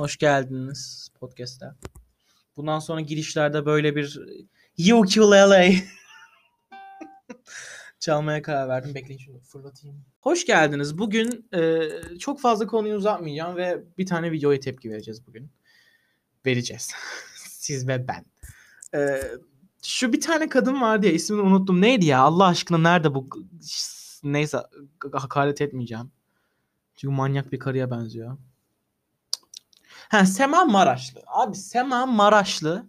Hoş geldiniz podcast'a. Bundan sonra girişlerde böyle bir ukulele çalmaya karar verdim. Bekleyin şunu fırlatayım. Hoş geldiniz. Bugün e, çok fazla konuyu uzatmayacağım ve bir tane videoya tepki vereceğiz bugün. Vereceğiz. Siz ve ben. E, şu bir tane kadın vardı ya ismini unuttum. Neydi ya? Allah aşkına nerede bu? Neyse hakaret etmeyeceğim. Çünkü manyak bir karıya benziyor. Ha Sema Maraşlı. Abi Sema Maraşlı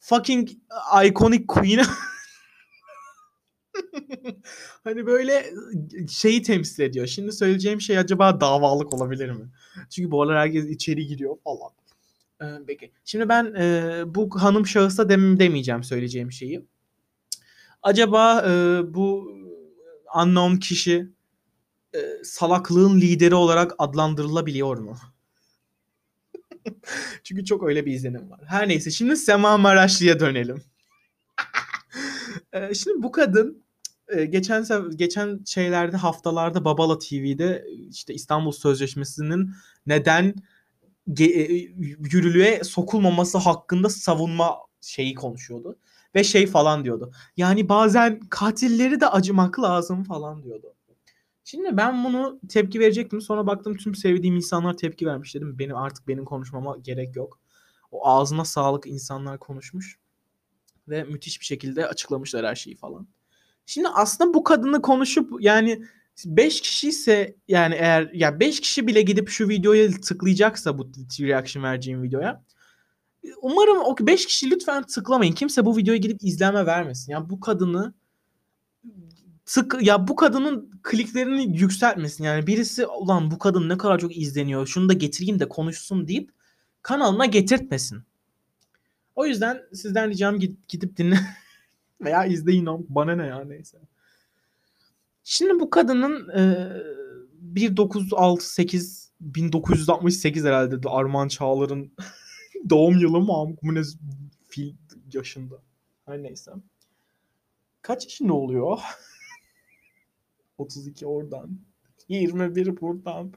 fucking iconic queen. hani böyle şeyi temsil ediyor. Şimdi söyleyeceğim şey acaba davalık olabilir mi? Çünkü bu aralar herkes içeri giriyor falan. Ee, peki. Şimdi ben e, bu hanım şahısa dem demeyeceğim söyleyeceğim şeyi. Acaba e, bu unknown kişi e, salaklığın lideri olarak adlandırılabiliyor mu? Çünkü çok öyle bir izlenim var. Her neyse şimdi Sema Maraşlı'ya dönelim. ee, şimdi bu kadın e, geçen geçen şeylerde haftalarda Babala TV'de işte İstanbul Sözleşmesi'nin neden e, yürürlüğe sokulmaması hakkında savunma şeyi konuşuyordu. Ve şey falan diyordu. Yani bazen katilleri de acımak lazım falan diyordu. Şimdi ben bunu tepki verecektim. Sonra baktım tüm sevdiğim insanlar tepki vermiş dedim. Benim artık benim konuşmama gerek yok. O ağzına sağlık insanlar konuşmuş. Ve müthiş bir şekilde açıklamışlar her şeyi falan. Şimdi aslında bu kadını konuşup yani 5 kişi ise yani eğer ya 5 kişi bile gidip şu videoya tıklayacaksa bu reaction vereceğim videoya umarım o 5 kişi lütfen tıklamayın. Kimse bu videoya gidip izleme vermesin. Yani bu kadını sık ya bu kadının kliklerini yükseltmesin. Yani birisi ulan bu kadın ne kadar çok izleniyor. Şunu da getireyim de konuşsun deyip kanalına getirtmesin. O yüzden sizden ricam gidip, gidip dinle veya izleyin bana ne ya neyse. Şimdi bu kadının e, 1968 1968 herhalde Arman Çağlar'ın doğum yılı mı ne fil yaşında. Her neyse. Kaç yaşında oluyor? 32 oradan. 21 buradan.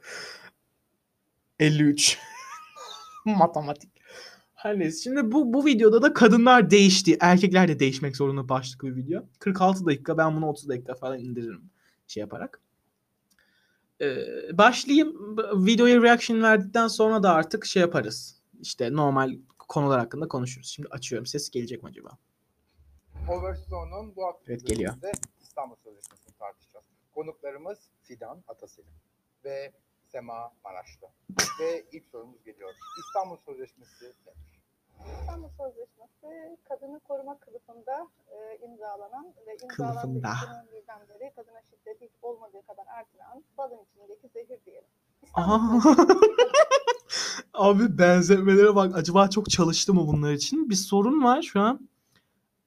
53. Matematik. Her neyse. Şimdi bu, bu videoda da kadınlar değişti. Erkekler de değişmek zorunda başlıklı bir video. 46 dakika. Ben bunu 30 dakika falan indiririm. Şey yaparak. Ee, başlayayım. Videoya reaction verdikten sonra da artık şey yaparız. İşte normal konular hakkında konuşuruz. Şimdi açıyorum. Ses gelecek mi acaba? Overstone'un bu hafta evet, geliyor. İstanbul Sözleşmesi'ni tartışacağız. Konuklarımız Fidan Ataselim ve Sema Maraşlı. ve ilk sorumuz geliyor. İstanbul Sözleşmesi nedir? İstanbul Sözleşmesi kadını koruma kılıfında e, imzalanan ve imzalandığı 2011'den beri kadına şiddet hiç olmadığı kadar artıran balın içindeki zehir diyelim. Abi benzetmelere bak. Acaba çok çalıştı mı bunlar için? Bir sorun var şu an.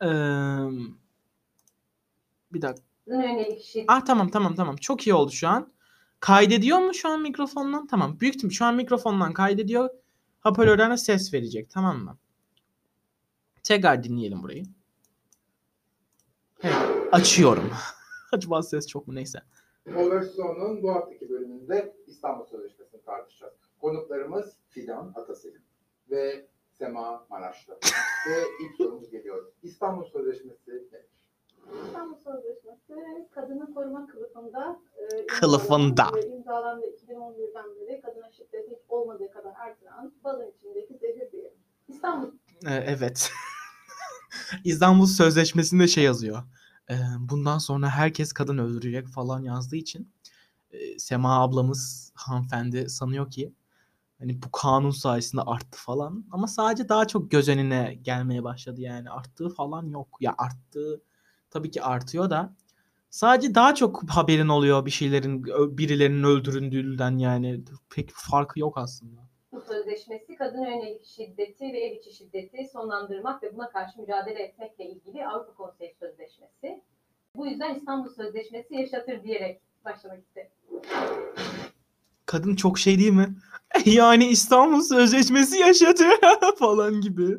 Ee, bir dakika yönelik şiddet. Ah tamam tamam tamam. Çok iyi oldu şu an. Kaydediyor mu şu an mikrofondan? Tamam. Büyük ihtimal şu an mikrofondan kaydediyor. Hoparlörden ses verecek. Tamam mı? Tekrar dinleyelim burayı. Evet. Açıyorum. Acaba ses çok mu? Neyse. Overstone'un bu haftaki bölümünde İstanbul Sözleşmesi'ni tartışacağız. Konuklarımız Fidan Ataselim ve Sema Maraşlı. ve ilk sorumuz geliyor. İstanbul Sözleşmesi nedir? İstanbul Sözleşmesi kadını koruma kılıfında e, kılıfında imzalandı 2011'den beri kadına şiddet hiç olmadığı kadar artıran balın içindeki zehir diyelim. İstanbul. Ee, evet. İstanbul Sözleşmesi'nde şey yazıyor. Ee, bundan sonra herkes kadın öldürecek falan yazdığı için e, Sema ablamız hanımefendi sanıyor ki hani bu kanun sayesinde arttı falan ama sadece daha çok göz önüne gelmeye başladı yani arttığı falan yok ya arttığı tabii ki artıyor da sadece daha çok haberin oluyor bir şeylerin birilerinin öldürüldüğünden yani pek farkı yok aslında. Bu sözleşmesi kadın yönelik şiddeti ve ev içi şiddeti sonlandırmak ve buna karşı mücadele etmekle ilgili Avrupa Konseyi Sözleşmesi. Bu yüzden İstanbul Sözleşmesi yaşatır diyerek başlamak istedim. Kadın çok şey değil mi? yani İstanbul Sözleşmesi yaşatır falan gibi.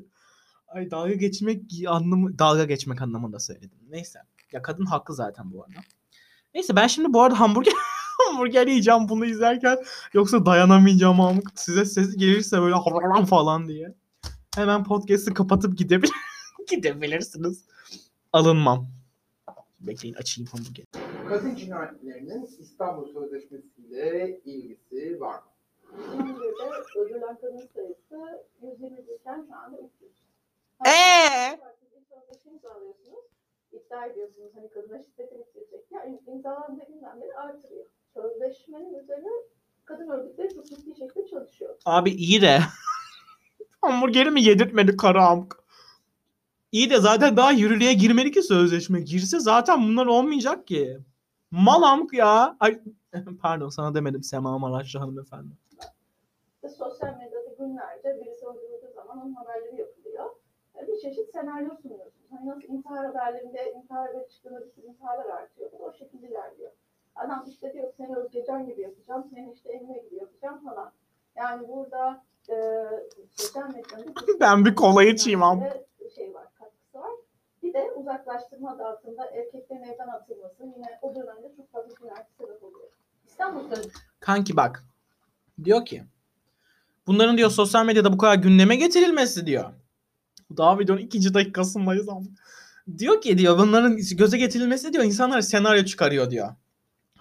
Ay dalga geçmek anlamı dalga geçmek anlamında söyledim. Neyse. Ya kadın haklı zaten bu arada. Neyse ben şimdi bu arada hamburger hamburger yiyeceğim bunu izlerken yoksa dayanamayacağım amk size ses gelirse böyle havalan falan diye. Hemen podcast'ı kapatıp gidebilir gidebilirsiniz. Alınmam. Bekleyin açayım hamburger. Kadın cinayetlerinin İstanbul Sözleşmesi ile ilgisi var mı? İzmir'de öldürülen kadın sayısı 120 iken şu anda 300. Ee? Siz bir sözleşme imzalıyorsunuz. İddia ediyorsunuz hani kadına şiddeti bitirecek. Ya imzalandığı günden beri artırıyor. Sözleşmenin üzerine kadın örgütleri çok ciddi şekilde çalışıyor. Abi iyi de hamburgeri mi yedirtmedi kara amk? İyi de zaten daha yürürlüğe girmedi ki sözleşme. Girse zaten bunlar olmayacak ki. Mal amk ya. Ay, pardon sana demedim Sema Maraşlı hanımefendi. Ve sosyal medyada günlerce birisi öldürüldüğü zaman onun haberleri yapılıyor. Bir çeşit senaryo sunuyorsunuz. Hani nasıl intihar haberlerinde intihar haberi çıktığında bir sürü intiharlar artıyor. Bu da o şekilde ilerliyor. Adam işte diyor seni Özgecan gibi yapacağım, seni işte Emine gibi yapacağım falan. Yani burada e, sosyal medyanın Ben bir kola içeyim am. şey var, katkısı var. Bir de uzaklaştırma adı altında erkeklerin evden atılması yine o dönemde çok fazla cinayet sebep oluyor. İstanbul Sözleşmesi Kanki bak. Diyor ki bunların diyor sosyal medyada bu kadar gündeme getirilmesi diyor. Daha videonun ikinci dakikasındayız ama. Diyor ki diyor bunların göze getirilmesi diyor insanlar senaryo çıkarıyor diyor.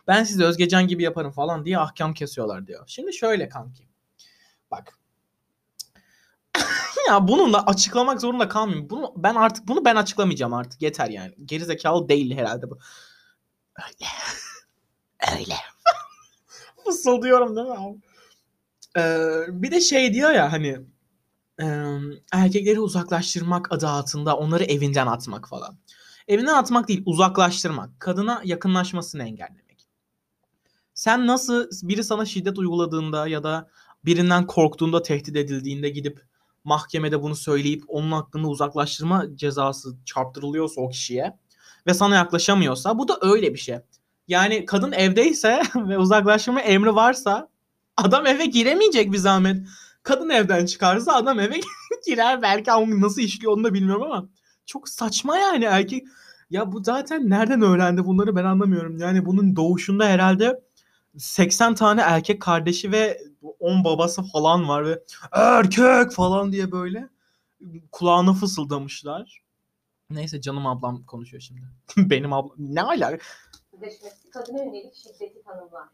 Ben sizi Özgecan gibi yaparım falan diye ahkam kesiyorlar diyor. Şimdi şöyle kanki. Bak. ya bununla açıklamak zorunda kalmayayım. Bunu ben artık bunu ben açıklamayacağım artık. Yeter yani. Gerizekalı değil herhalde bu. Öyle. Öyle. Fısıldıyorum değil mi abi? Ee, bir de şey diyor ya hani erkekleri uzaklaştırmak adı altında onları evinden atmak falan. Evinden atmak değil uzaklaştırmak. Kadına yakınlaşmasını engellemek. Sen nasıl biri sana şiddet uyguladığında ya da birinden korktuğunda tehdit edildiğinde gidip mahkemede bunu söyleyip onun hakkında uzaklaştırma cezası çarptırılıyorsa o kişiye ve sana yaklaşamıyorsa bu da öyle bir şey. Yani kadın evdeyse ve uzaklaştırma emri varsa adam eve giremeyecek bir zahmet. Kadın evden çıkarsa adam eve girer belki ama nasıl işliyor onu da bilmiyorum ama çok saçma yani erkek. Ya bu zaten nereden öğrendi bunları ben anlamıyorum. Yani bunun doğuşunda herhalde 80 tane erkek kardeşi ve 10 babası falan var ve erkek falan diye böyle kulağına fısıldamışlar. Neyse canım ablam konuşuyor şimdi. Benim ablam ne alaka? Kadına yönelik şiddeti tanımlar.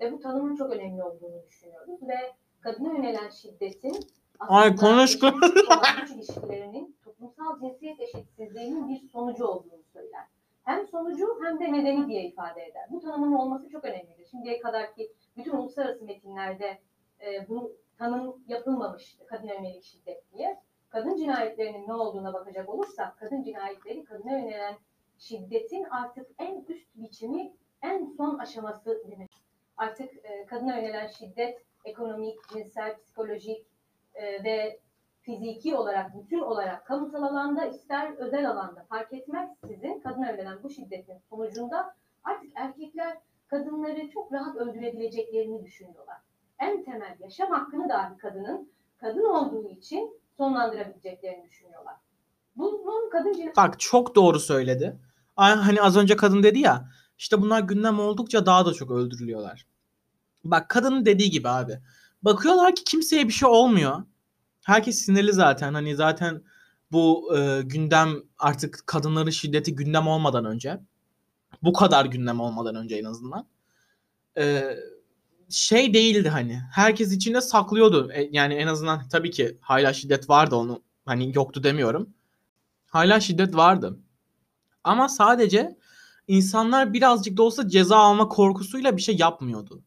Ve bu tanımın çok önemli olduğunu düşünüyoruz ve kadına yönelen şiddetin Ay, konuş, güç ilişkilerinin toplumsal cinsiyet eşitsizliğinin bir sonucu olduğunu söyler. Hem sonucu hem de nedeni diye ifade eder. Bu tanımın olması çok önemlidir. Şimdiye kadarki bütün uluslararası metinlerde e, bu tanım yapılmamıştı kadına yönelik şiddet diye. Kadın cinayetlerinin ne olduğuna bakacak olursak, kadın cinayetleri kadına yönelen şiddetin artık en üst biçimi, en son aşaması demek. Artık e, kadına yönelen şiddet ekonomik, cinsel, psikolojik e, ve fiziki olarak, bütün olarak kamusal alanda ister özel alanda fark etmez sizin kadına yönelen bu şiddetin sonucunda artık erkekler kadınları çok rahat öldürebileceklerini düşünüyorlar. En temel yaşam hakkını dahi kadının kadın olduğu için sonlandırabileceklerini düşünüyorlar. Bunun kadın cinayeti Bak çok doğru söyledi. Hani az önce kadın dedi ya işte bunlar gündem oldukça daha da çok öldürülüyorlar. Bak kadının dediği gibi abi. Bakıyorlar ki kimseye bir şey olmuyor. Herkes sinirli zaten. Hani zaten bu e, gündem artık kadınların şiddeti gündem olmadan önce. Bu kadar gündem olmadan önce en azından. E, şey değildi hani. Herkes içinde saklıyordu. E, yani en azından tabii ki hala şiddet vardı onu. Hani yoktu demiyorum. Hala şiddet vardı. Ama sadece insanlar birazcık da olsa ceza alma korkusuyla bir şey yapmıyordu.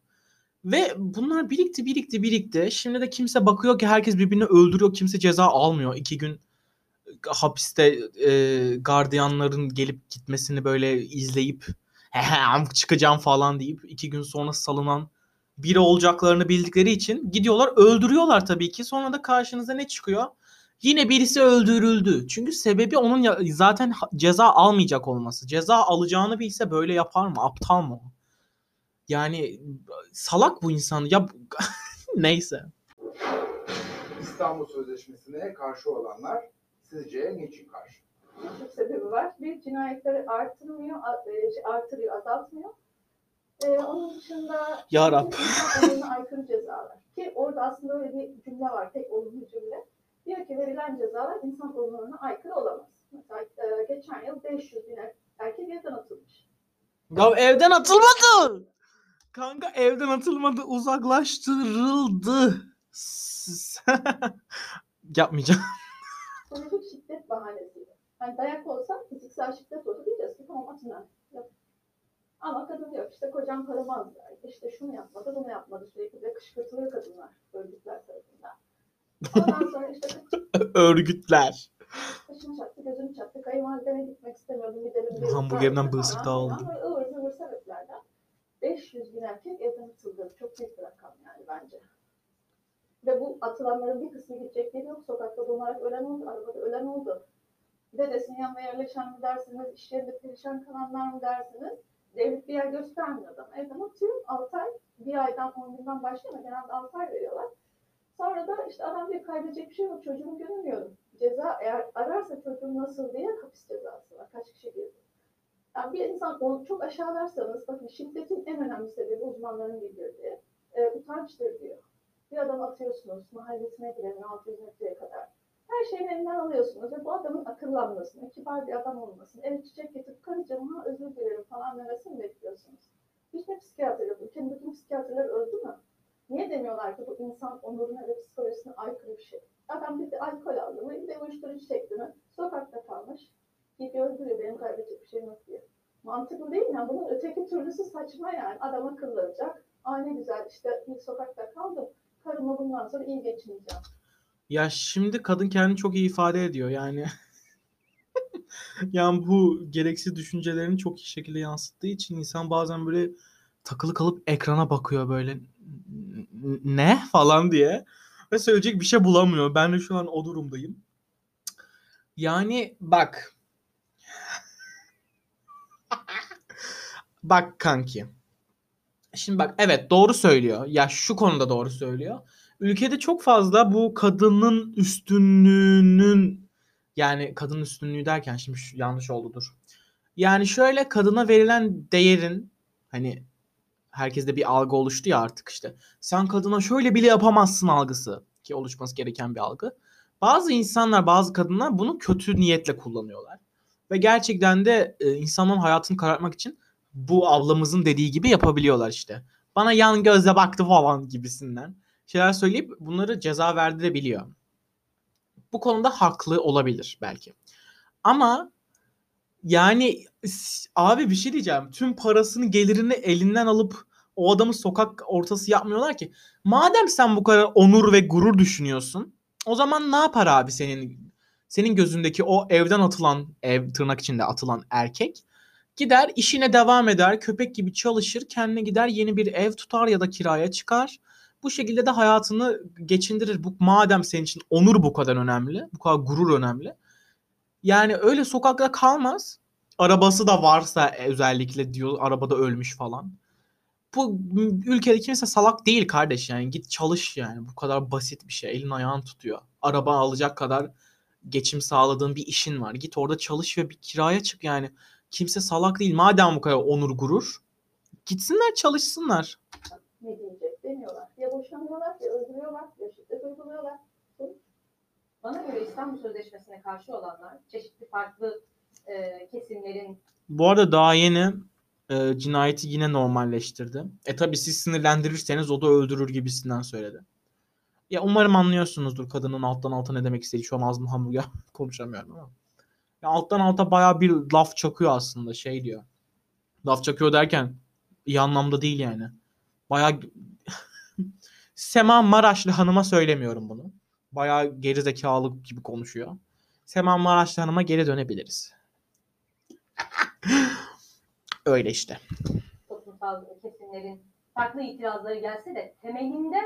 Ve bunlar birikti birikti birikti. Şimdi de kimse bakıyor ki herkes birbirini öldürüyor. Kimse ceza almıyor. İki gün hapiste e, gardiyanların gelip gitmesini böyle izleyip "Hehe, çıkacağım falan deyip iki gün sonra salınan biri olacaklarını bildikleri için gidiyorlar öldürüyorlar tabii ki. Sonra da karşınıza ne çıkıyor? Yine birisi öldürüldü. Çünkü sebebi onun zaten ceza almayacak olması. Ceza alacağını bilse böyle yapar mı? Aptal mı? Yani salak bu insan. Ya neyse. İstanbul Sözleşmesi'ne karşı olanlar sizce niçin karşı? Çok sebebi var. Bir cinayetleri artırmıyor, e, şey, artırıyor, azaltmıyor. Ee, onun dışında Ya Rab. aykırı cezalar. Ki orada aslında öyle bir cümle var, tek olumlu cümle. Diyor ki verilen cezalar insan onuruna aykırı olamaz. Mesela e, geçen yıl 500 bin er- erkek evden atılmış. Ya evden atılmadı. Kanka evden atılmadı. Uzaklaştırıldı. Yapmayacağım. Psikolojik şiddet bahanesiyle. Hani dayak olsa, fiziksel şiddet olsa diyeceğiz ki tamam atın. Ama kadın diyor işte kocam karımaz der. İşte şunu yapmadı, bunu yapmadı. Sürekli de kışkırtılıyor kadınlar örgütler tarafından. Ondan sonra işte Örgütler. Başım çattı, gözüm çattı. Kayınvalideme gitmek istemiyordum. Gidelim. Hamburgerimden falan daha filan. Böyle ıvır zıvır sebeplerden 500 bin erkek evden atıldı. Çok büyük bir rakam yani bence. Ve bu atılanların bir kısmı gidecek biri yok. Sokakta donarak ölen oldu, arabada ölen oldu. Dedesinin yanına yerleşen mi dersiniz, iş perişan kalanlar mı dersiniz? Devlet bir yer göstermiyor adama. Evden atıyor, 6 ay, bir aydan 10 günden başlıyor ama genelde 6 ay veriyorlar. Sonra da işte adam diyor kaybedecek bir şey yok, çocuğumu görmüyorum. Ceza eğer ararsa çocuğum nasıl diye hapis cezası var. Kaç kişi girdi. Yani bir insan onu çok aşağılarsanız, bakın şiddetin en önemli sebebi uzmanların bildirdiği, e, utançtır diyor. Bir adam atıyorsunuz, mahallesine girenin 600 metreye kadar. Her şeyini elinden alıyorsunuz ve bu adamın akıllanmasını, kibar bir adam olmasını, eve çiçek getirip karıcığım ha özür dilerim falan demesini bekliyorsunuz. Hiçbir psikiyatr yok. Ülkenin bütün psikiyatrlar öldü mü? Niye demiyorlar ki bu insan onuruna ve psikolojisine aykırı bir şey? Adam bir de alkol aldı mı, bir de uyuşturucu çekti mi, sokakta kalmış. Gidiyor öldürüyor, benim kaybedecek bir şeyim yok diye. Mantıklı değil mi? Yani bunun öteki türlüsü saçma yani. Adam akıllanacak. Aa ne güzel işte ilk sokakta kaldım. Karımla bundan sonra iyi geçineceğim. Ya şimdi kadın kendini çok iyi ifade ediyor yani. yani bu gereksiz düşüncelerini çok iyi şekilde yansıttığı için insan bazen böyle takılı kalıp ekrana bakıyor böyle "N- ne falan diye ve söyleyecek bir şey bulamıyor. Ben de şu an o durumdayım. Yani bak bak kanki. Şimdi bak evet doğru söylüyor. Ya şu konuda doğru söylüyor. Ülkede çok fazla bu kadının üstünlüğünün yani kadın üstünlüğü derken şimdi şu, yanlış oldu dur. Yani şöyle kadına verilen değerin hani herkeste bir algı oluştu ya artık işte. Sen kadına şöyle bile yapamazsın algısı ki oluşması gereken bir algı. Bazı insanlar, bazı kadınlar bunu kötü niyetle kullanıyorlar. Ve gerçekten de e, insanların hayatını karartmak için bu ablamızın dediği gibi yapabiliyorlar işte. Bana yan gözle baktı falan gibisinden şeyler söyleyip bunları ceza verdirebiliyor. Bu konuda haklı olabilir belki. Ama yani abi bir şey diyeceğim. Tüm parasını gelirini elinden alıp o adamı sokak ortası yapmıyorlar ki. Madem sen bu kadar onur ve gurur düşünüyorsun, o zaman ne yapar abi senin senin gözündeki o evden atılan ev tırnak içinde atılan erkek gider işine devam eder, köpek gibi çalışır, kendine gider yeni bir ev tutar ya da kiraya çıkar. Bu şekilde de hayatını geçindirir. Bu madem senin için onur bu kadar önemli, bu kadar gurur önemli. Yani öyle sokakta kalmaz. Arabası da varsa özellikle diyor arabada ölmüş falan. Bu ülkede kimse salak değil kardeş yani git çalış yani bu kadar basit bir şey elin ayağın tutuyor. Araba alacak kadar geçim sağladığın bir işin var. Git orada çalış ve bir kiraya çık yani. Kimse salak değil. Madem bu kadar onur gurur gitsinler çalışsınlar. Ne diyecek demiyorlar. Ya boşanıyorlar, ya öldürüyorlar, ya şiddet uyguluyorlar. Bana göre İstanbul Sözleşmesi'ne karşı olanlar çeşitli farklı e, kesimlerin Bu arada daha yeni e, cinayeti yine normalleştirdi. E tabi siz sinirlendirirseniz o da öldürür gibisinden söyledi. Ya umarım anlıyorsunuzdur kadının alttan alta ne demek istediği. Şu an ağzımda hamburger konuşamıyorum ama. Ya alttan alta baya bir laf çakıyor aslında şey diyor. Laf çakıyor derken iyi anlamda değil yani. Baya Sema Maraşlı hanıma söylemiyorum bunu. Baya gerizekalı gibi konuşuyor. Sema Maraşlı hanıma geri dönebiliriz. Öyle işte. toplumsal kesimlerin farklı itirazları gelse de temelinde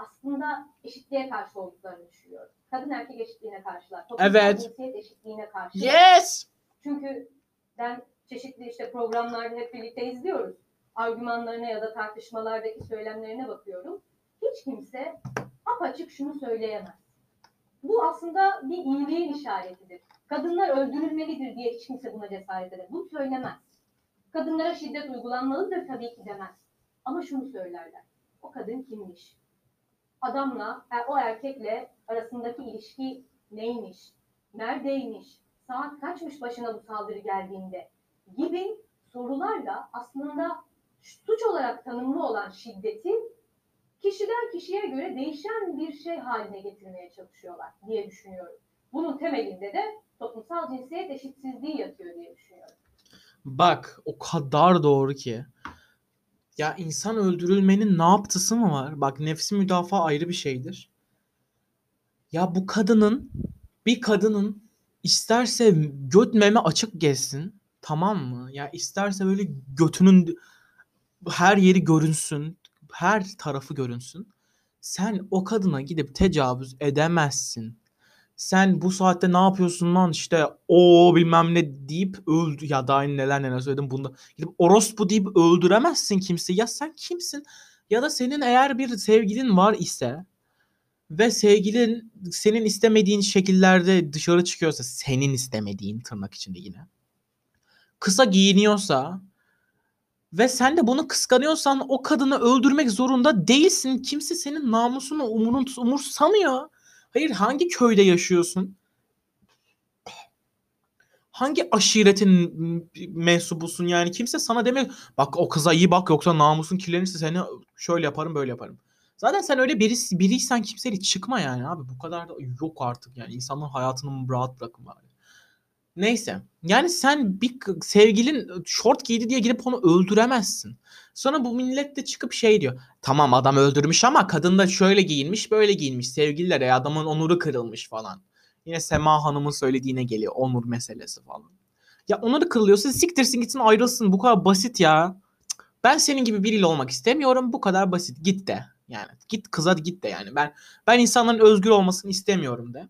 aslında eşitliğe karşı olduklarını düşünüyorum. Kadın erkek eşitliğine karşılar. Toplumsal Evet. cinsiyet eşitliğine karşı. Yes! Çünkü ben çeşitli işte programlarda hep birlikte izliyoruz. Argümanlarına ya da tartışmalardaki söylemlerine bakıyorum. Hiç kimse apaçık şunu söyleyemez. Bu aslında bir iyiliğin işaretidir. Kadınlar öldürülmelidir diye hiç kimse buna cesaret edemez. Bunu söylemez. Kadınlara şiddet uygulanmalıdır tabii ki demez. Ama şunu söylerler. O kadın kimmiş? Adamla, o erkekle arasındaki ilişki neymiş? Neredeymiş? Saat kaçmış başına bu saldırı geldiğinde? Gibi sorularla aslında suç olarak tanımlı olan şiddeti kişiden kişiye göre değişen bir şey haline getirmeye çalışıyorlar diye düşünüyorum. Bunun temelinde de toplumsal cinsiyet eşitsizliği yatıyor diye düşünüyorum. Bak o kadar doğru ki. Ya insan öldürülmenin ne yaptısı mı var? Bak nefsi müdafaa ayrı bir şeydir. Ya bu kadının bir kadının isterse göt meme açık gezsin tamam mı? Ya isterse böyle götünün her yeri görünsün, her tarafı görünsün. Sen o kadına gidip tecavüz edemezsin. Sen bu saatte ne yapıyorsun lan işte o bilmem ne deyip öldü ya daha neler neler söyledim bunda. Gidip orospu deyip öldüremezsin kimseyi. Ya sen kimsin? Ya da senin eğer bir sevgilin var ise ve sevgilin senin istemediğin şekillerde dışarı çıkıyorsa senin istemediğin tırnak içinde yine. Kısa giyiniyorsa ve sen de bunu kıskanıyorsan o kadını öldürmek zorunda değilsin. Kimse senin namusunu umurun, umursamıyor. Hayır hangi köyde yaşıyorsun? Hangi aşiretin mensubusun yani kimse sana demiyor bak o kıza iyi bak yoksa namusun kirlenirse seni şöyle yaparım böyle yaparım. Zaten sen öyle birisi, biriysen kimseyle çıkma yani abi bu kadar da yok artık yani insanların hayatını rahat bırakın bari. Neyse yani sen bir sevgilin şort giydi diye gidip onu öldüremezsin. Sonra bu millet de çıkıp şey diyor. Tamam adam öldürmüş ama kadın da şöyle giyinmiş böyle giyinmiş. Sevgililere adamın onuru kırılmış falan. Yine Sema Hanım'ın söylediğine geliyor onur meselesi falan. Ya onuru kırılıyorsa siktirsin gitsin ayrılsın bu kadar basit ya. Ben senin gibi biriyle olmak istemiyorum bu kadar basit git de. Yani git kıza git de yani. Ben ben insanların özgür olmasını istemiyorum de.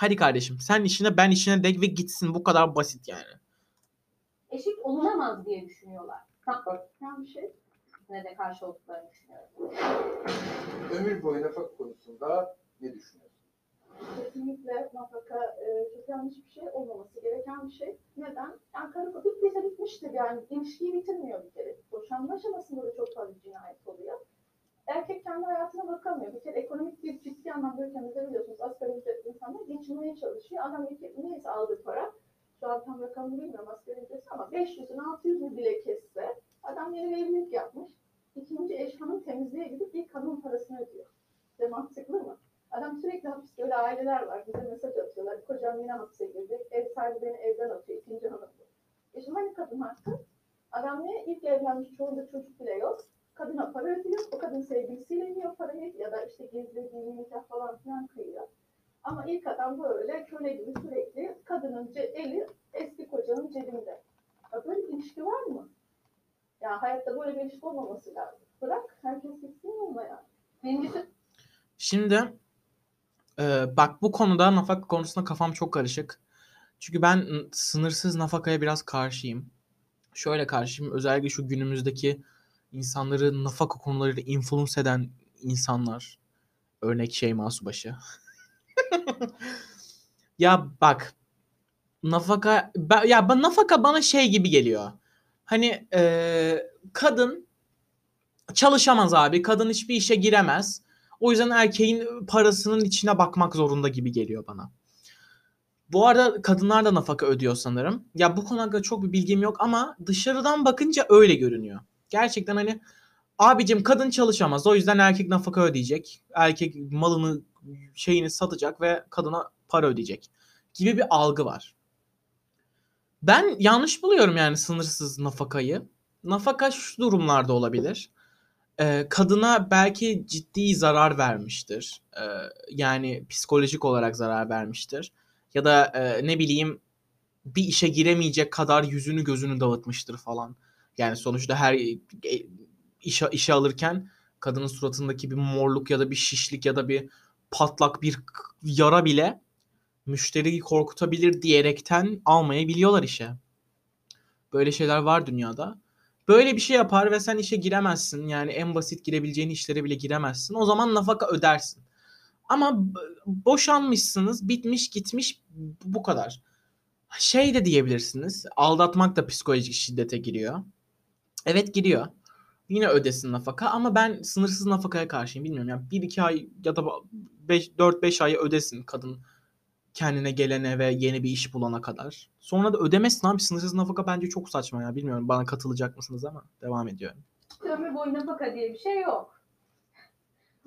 Hadi kardeşim sen işine ben işine de ve gitsin bu kadar basit yani. Eşit olunamaz diye düşünüyorlar. Yani bir şey. Ne de karşı olduklarını düşünüyorum. Ömür boyu nafaka konusunda ne düşünüyorsun? Kesinlikle nafaka e, çok yanlış bir şey olmaması gereken bir şey. Neden? Yani karı bittiyse bitmiştir yani. İlişkiyi bitirmiyor bir kere. Boşanma aşamasında da çok fazla cinayet oluyor. Erkek kendi hayatına bakamıyor. Bir kere ekonomik bir ciddi anlamda ülkemizde biliyorsunuz asgari ücretli insanlar geçinmeye çalışıyor. Adam ülke, neyse aldığı para, şu an tam rakamını bilmiyorum asgari ücreti ama 500'ün 600'ünü bile kesse adam yeni bir evlilik yapmış. İkinci eş hanım temizliğe gidip ilk hanım parasını ödüyor. Ve mantıklı mı? Adam sürekli hapiste öyle aileler var. Bize mesaj atıyorlar. Kocam yine hapse girdi. Ev sahibi beni evden atıyor. ikinci hanım. E şimdi hani kadın hakkı? Adam ne? İlk evlenmiş çoğunda çocuk bile yok. Kadına para ödüyor. O kadın sevgilisiyle yiyor parayı ya da işte gizli dini nikah falan filan kıyıyor. Ama ilk adam böyle köle gibi sürekli kadının eli eski kocanın cebinde. Ya böyle bir ilişki var mı? Ya hayatta böyle bir ilişki olmaması lazım. Bırak herkes gitsin yoluna ya. Şimdi e, bak bu konuda nafaka konusunda kafam çok karışık. Çünkü ben sınırsız nafakaya biraz karşıyım. Şöyle karşıyım. Özellikle şu günümüzdeki insanları nafaka konularıyla influence eden insanlar. Örnek Şeyma Subaşı. ya bak nafaka ben, ya ben, nafaka bana şey gibi geliyor. Hani e, kadın çalışamaz abi. Kadın hiçbir işe giremez. O yüzden erkeğin parasının içine bakmak zorunda gibi geliyor bana. Bu arada kadınlar da nafaka ödüyor sanırım. Ya bu konu çok bir bilgim yok ama dışarıdan bakınca öyle görünüyor. Gerçekten hani abicim kadın çalışamaz o yüzden erkek nafaka ödeyecek. Erkek malını şeyini satacak ve kadına para ödeyecek gibi bir algı var. Ben yanlış buluyorum yani sınırsız nafakayı. Nafaka şu durumlarda olabilir e, kadına belki ciddi zarar vermiştir. E, yani psikolojik olarak zarar vermiştir. Ya da e, ne bileyim bir işe giremeyecek kadar yüzünü gözünü dağıtmıştır falan. Yani sonuçta her e, işe, işe alırken kadının suratındaki bir morluk ya da bir şişlik ya da bir patlak bir yara bile müşteriyi korkutabilir diyerekten almayabiliyorlar işe. Böyle şeyler var dünyada. Böyle bir şey yapar ve sen işe giremezsin. Yani en basit girebileceğin işlere bile giremezsin. O zaman nafaka ödersin. Ama boşanmışsınız, bitmiş gitmiş bu kadar. Şey de diyebilirsiniz. Aldatmak da psikolojik şiddete giriyor. Evet giriyor. Yine ödesin nafaka ama ben sınırsız nafakaya karşıyım. Bilmiyorum yani 1-2 ay ya da 4-5 ay ödesin kadın kendine gelene ve yeni bir iş bulana kadar. Sonra da ödemesin abi. Sınırsız nafaka bence çok saçma ya. Bilmiyorum bana katılacak mısınız ama devam ediyorum. Ömür boyu nafaka diye bir şey yok.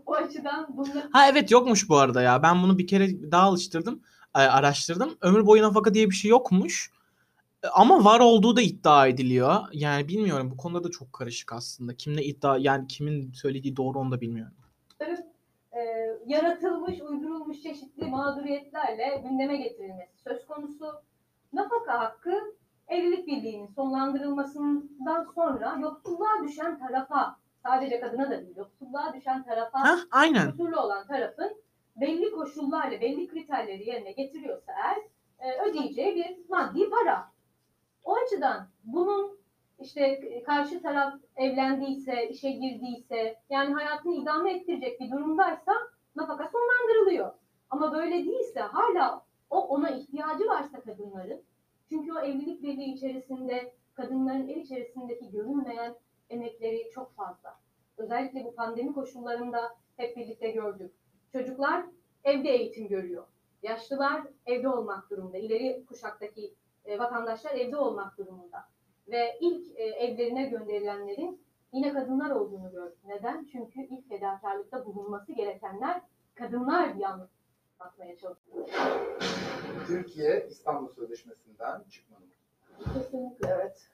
O açıdan bunları Ha evet yokmuş bu arada ya. Ben bunu bir kere daha alıştırdım. e, Araştırdım. Ömür boyu nafaka diye bir şey yokmuş. Ama var olduğu da iddia ediliyor. Yani bilmiyorum bu konuda da çok karışık aslında. Kimle iddia yani kimin söylediği doğru onu da bilmiyorum. e, yaratılmış, uydurulmuş çeşitli mağduriyetlerle gündeme getirilmesi söz konusu. Nafaka hakkı evlilik birliğinin sonlandırılmasından sonra yoksulluğa düşen tarafa, sadece kadına da değil, yoksulluğa düşen tarafa Ha aynen. kusurlu olan tarafın belli koşullarla, belli kriterleri yerine getiriyorsa eğer e, ödeyeceği bir maddi para. O açıdan bunun işte karşı taraf evlendiyse, işe girdiyse, yani hayatını idame ettirecek bir durumdaysa nafaka sonlandırılıyor. Ama böyle değilse hala o ona ihtiyacı varsa kadınların, çünkü o evlilik birliği içerisinde kadınların el içerisindeki görünmeyen emekleri çok fazla. Özellikle bu pandemi koşullarında hep birlikte gördük. Çocuklar evde eğitim görüyor. Yaşlılar evde olmak durumunda. İleri kuşaktaki e, vatandaşlar evde olmak durumunda. Ve ilk e, evlerine gönderilenlerin yine kadınlar olduğunu gördük. Neden? Çünkü ilk fedakarlıkta bulunması gerekenler kadınlar diye anlatmaya çalışıyor. Türkiye İstanbul Sözleşmesi'nden çıkmalı mı? Kesinlikle evet.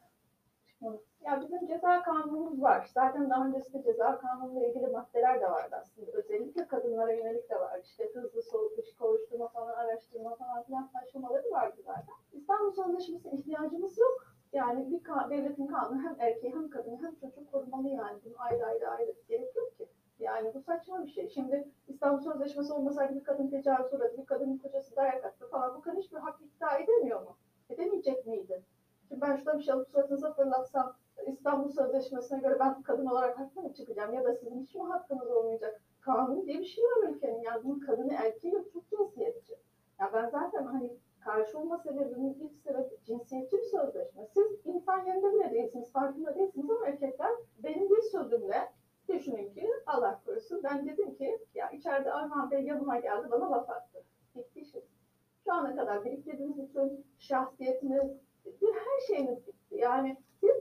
Çıkmalı. Ya bizim ceza kanunumuz var. Zaten daha öncesinde ceza kanunuyla ilgili maddeler de vardı aslında. Özellikle kadınlara yönelik de var. İşte hızlı soğuk iş kovuşturma falan, araştırma falan filan aşamaları vardı zaten. İstanbul Sözleşmesi'ne ihtiyacımız yok. Yani bir ka- devletin kanunu hem erkeği hem kadını hem çocuk korumalı yani. Bunun ayrı ayrı ayrı gerek yok ki. Yani bu saçma bir şey. Şimdi İstanbul Sözleşmesi olmasaydı bir kadın tecavüz uğradı, bir kadının kocası dayak attı falan. Bu kadın hiçbir hak iddia edemiyor mu? Edemeyecek miydi? Şimdi ben şurada bir şey alıp suratınıza fırlatsam İstanbul Sözleşmesi'ne göre ben kadın olarak haklı mı çıkacağım? Ya da sizin hiç mi hakkınız olmayacak? Kanun diye bir şey var ülkenin. Yani bunun kadını erkeği yok. Çok cinsiyetçi. Ya ben zaten hani karşı olma sebebimin ilk sebebi cinsiyetçi bir sözleşme. Siz insan yerinde bile değilsiniz, farkında değilsiniz ama erkekler benim bir sözümle düşünün ki Allah korusun ben dedim ki ya içeride Armağan Bey yanıma geldi bana laf attı. Bitti işimiz. Şu ana kadar biriktirdiğiniz bütün şahsiyetiniz, bütün her şeyiniz bitti. Yani siz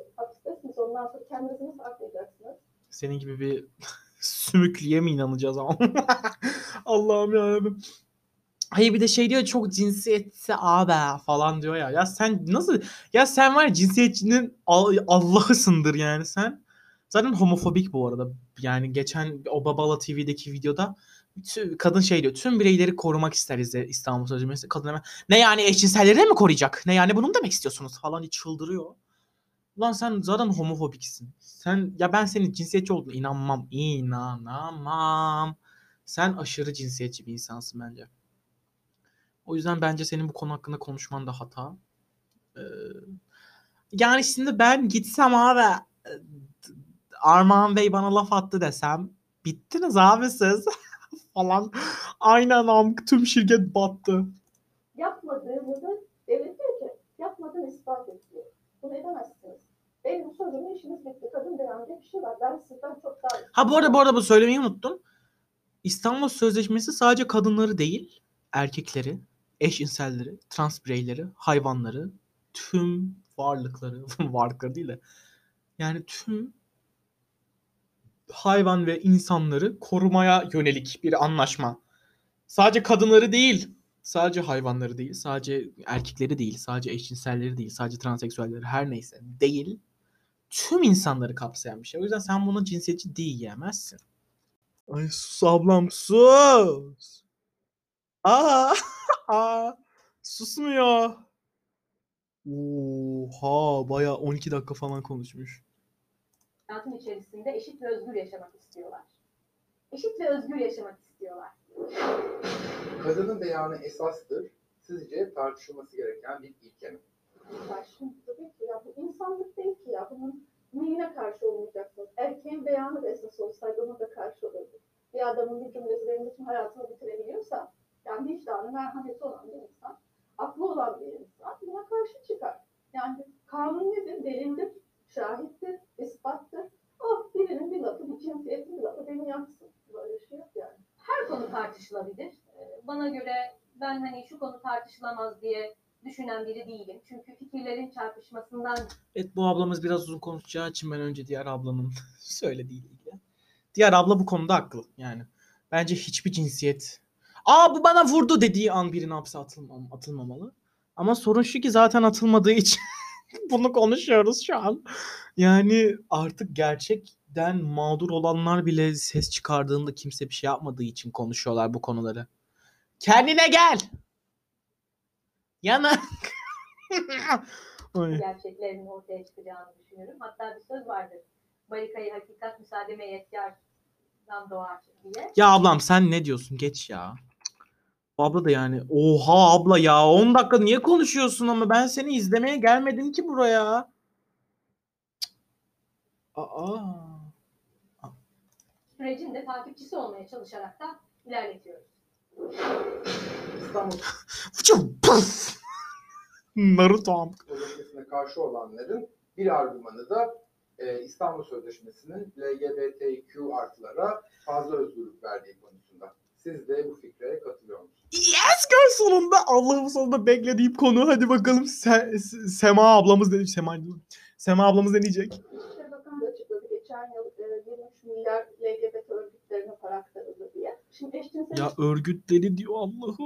hapistesiniz ondan sonra kendinizi nasıl aklayacaksınız? Senin gibi bir sümüklüye mi inanacağız ama? Allah'ım yarabbim. Hayır bir de şey diyor çok cinsiyetçi abi falan diyor ya. Ya sen nasıl ya sen var ya cinsiyetçinin Al- Allah'ısındır yani sen. Zaten homofobik bu arada. Yani geçen o Babala TV'deki videoda kadın şey diyor. Tüm bireyleri korumak isteriz de İstanbul Sözleşmesi. Kadın hemen ne yani eşcinselleri de mi koruyacak? Ne yani bunu mu demek istiyorsunuz falan diye çıldırıyor. Lan sen zaten homofobiksin. Sen ya ben senin cinsiyetçi olduğuna inanmam. İnanamam. Sen aşırı cinsiyetçi bir insansın bence. O yüzden bence senin bu konu hakkında konuşman da hata. Ee, yani şimdi ben gitsem abi e, Armağan Bey bana laf attı desem bittiniz abi siz falan. Aynen am tüm şirket battı. Yapmadığınızı devlet diyor ki yapmadığını ispat et diyor. Bunu edemezsiniz. Benim bu sözümün işiniz bitti. Kadın dönem diye bir şey var. Ben sizden çok. Ha bu arada bu arada bu söylemeyi unuttum. İstanbul Sözleşmesi sadece kadınları değil, erkekleri, eşcinselleri, trans bireyleri, hayvanları, tüm varlıkları, varlıkları değil de yani tüm hayvan ve insanları korumaya yönelik bir anlaşma. Sadece kadınları değil, sadece hayvanları değil, sadece erkekleri değil, sadece eşcinselleri değil, sadece transseksüelleri her neyse değil. Tüm insanları kapsayan bir şey. O yüzden sen buna cinsiyetçi diyemezsin. Ay sus ablam sus. Aa, aa susmuyor. Oha baya 12 dakika falan konuşmuş. Hayatın içerisinde eşit ve özgür yaşamak istiyorlar. Eşit ve özgür yaşamak istiyorlar. Kadının beyanı esastır. Sizce tartışılması gereken bir ilke mi? Karşı tabii ki ya bu insanlık değil ki ya. Bunun neyine karşı olmayacaksınız? Erkeğin beyanı da esas olsaydı ona da karşı olurdu. Bir adamın bir cümlesi benim bütün hayatımı bitirebiliyorsa yani vicdanı merhameti olan bir insan aklı olan bir insan buna karşı çıkar. Yani kanun nedir? Delildir, şahittir, ispattır. Oh birinin bir lafı, bir cinsiyetin bir lafı beni yapsın. Böyle şey yok yani. Her konu tartışılabilir. Ee, Bana göre ben hani şu konu tartışılamaz diye düşünen biri değilim. Çünkü fikirlerin çarpışmasından Evet bu ablamız biraz uzun konuşacağı için ben önce diğer ablanın söylediğiyle ilgili. Diğer abla bu konuda haklı yani. Bence hiçbir cinsiyet Aa bu bana vurdu dediği an birine hapse atılmam, atılmamalı. Ama sorun şu ki zaten atılmadığı için bunu konuşuyoruz şu an. Yani artık gerçekten mağdur olanlar bile ses çıkardığında kimse bir şey yapmadığı için konuşuyorlar bu konuları. Kendine gel. Yana. Ay. gerçeklerinin ortaya çıkacağını düşünüyorum. Hatta bir söz vardır. Barikayı hakikat müsaademe yetkardan doğar diye. Ya ablam sen ne diyorsun? Geç ya. Bu Abla da yani oha abla ya 10 dakika niye konuşuyorsun ama ben seni izlemeye gelmedim ki buraya. Aa. Sürecin de takipçisi olmaya çalışarak da ilerletiyoruz. İstanbul puf. Naruto. Sözleşmesi'ne karşı olanların bir argümanı da e, İstanbul Sözleşmesi'nin LGBTQ artılara fazla özgürlük verdiği konusunda. Siz de bu fikre katılıyor musunuz? Yes girl sonunda Allah'ım sonunda beklediğim konu. Hadi bakalım Se- Se- Sema ablamız dedi. Sema. Sema ablamız ne diyecek? İşte bakan da açıkladı. Geçen yıl e, 23 milyar LGBT örgütlerine para aktarıldı diye. Şimdi eşcinsel Ya örgütleri diyor Allah'ım.